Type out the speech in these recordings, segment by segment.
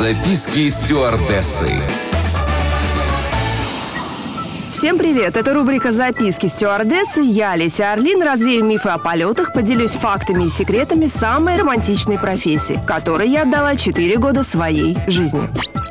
Записки стюардессы. Всем привет! Это рубрика «Записки стюардессы». Я, Леся Орлин, развею мифы о полетах, поделюсь фактами и секретами самой романтичной профессии, которой я отдала 4 года своей жизни.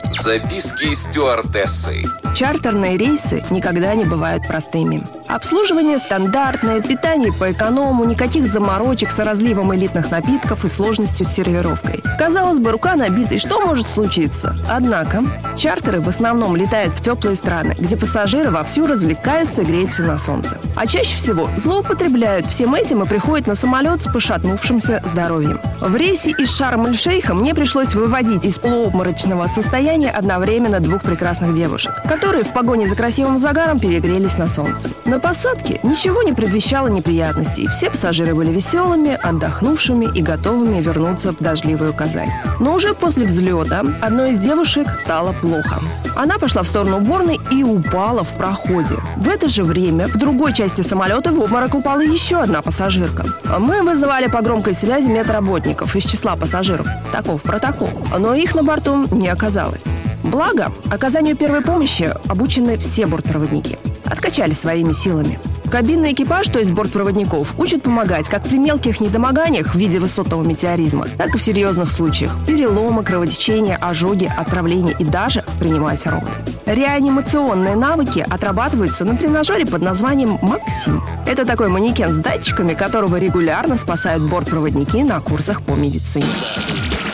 Записки стюардессы. Чартерные рейсы никогда не бывают простыми. Обслуживание стандартное, питание по эконому, никаких заморочек с разливом элитных напитков и сложностью с сервировкой. Казалось бы, рука набита, и что может случиться? Однако, чартеры в основном летают в теплые страны, где пассажиры вовсю развлекаются и греются на солнце. А чаще всего злоупотребляют всем этим и приходят на самолет с пошатнувшимся здоровьем. В рейсе из Шарм-эль-Шейха мне пришлось выводить из полуобморочного состояния одновременно двух прекрасных девушек, которые в погоне за красивым загаром перегрелись на солнце. На посадке ничего не предвещало неприятностей. Все пассажиры были веселыми, отдохнувшими и готовыми вернуться в дождливую Казань. Но уже после взлета одной из девушек стало плохо. Она пошла в сторону уборной и упала в проходе. В это же время в другой части самолета в обморок упала еще одна пассажирка. Мы вызывали по громкой связи медработников из числа пассажиров. Таков протокол. Но их на борту не оказалось. Благо, оказанию первой помощи обучены все бортпроводники. Откачали своими силами. Кабинный экипаж, то есть бортпроводников, учат помогать как при мелких недомоганиях в виде высотного метеоризма, так и в серьезных случаях – переломы, кровотечения, ожоги, отравления и даже принимать роды. Реанимационные навыки отрабатываются на тренажере под названием «Максим». Это такой манекен с датчиками, которого регулярно спасают бортпроводники на курсах по медицине.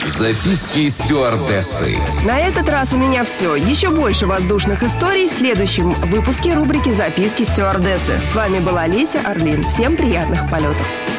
Записки стюардессы. На этот раз у меня все. Еще больше воздушных историй в следующем выпуске рубрики «Записки стюардессы». С вами была Леся Орлин. Всем приятных полетов.